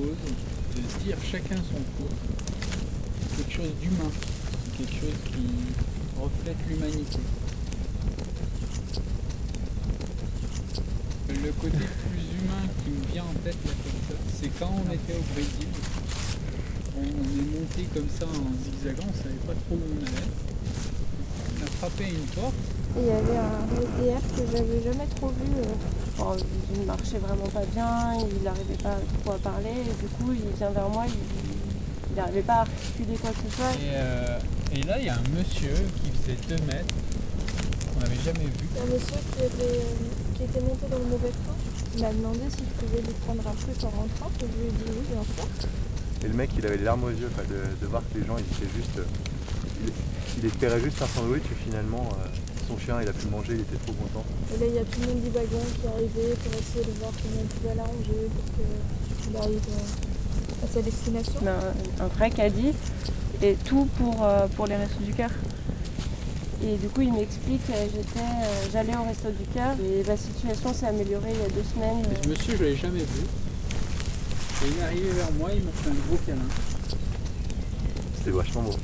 de se dire chacun son tour quelque chose d'humain, quelque chose qui reflète l'humanité. Le côté plus humain qui me vient en tête c'est quand on était au Brésil, on, est monté comme ça en zigzagant, on savait pas trop où on allait. On a frappé une porte, Et il y avait un SDF que j'avais jamais trop vu. euh, bon, il ne marchait vraiment pas bien, il n'arrivait pas trop à parler. Et du coup, il vient vers moi, il n'arrivait pas à articuler quoi que ce soit. et, euh, et là il y a un monsieur qui faisait 2 mètres, qu'on n'avait jamais vu. Un monsieur qui, avait, euh, qui était monté dans le mauvais train, il m'a demandé si je pouvais lui prendre un truc en rentrant. Et je lui ai dit oui, bien sûr. Et le mec, il avait les larmes aux yeux de, de voir que les gens, ils étaient juste. il, il espérait juste un sandwich et finalement, euh, son chien, il a pu le manger, il était trop content. Et là, il y a tout le monde du wagon qui est arrivé pour essayer de voir comment on pouvait l'arranger pour qu'il arrive euh, à sa destination. un, un vrai caddie et tout pour, euh, pour les restos du cœur. Et du coup, il m'explique, euh, j'étais, euh, j'allais au resto du cœur et la situation s'est améliorée il y a deux semaines. Ce monsieur, je l'avais jamais vu. Et il est arrivé vers moi, il m'a fait un gros câlin. C'était vachement beau.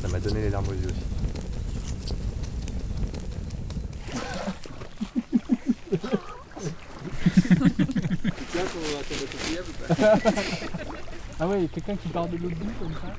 Ça m'a donné les larmes aux yeux aussi. Ah ouais, il quelqu'un qui part de l'autre bout comme ça?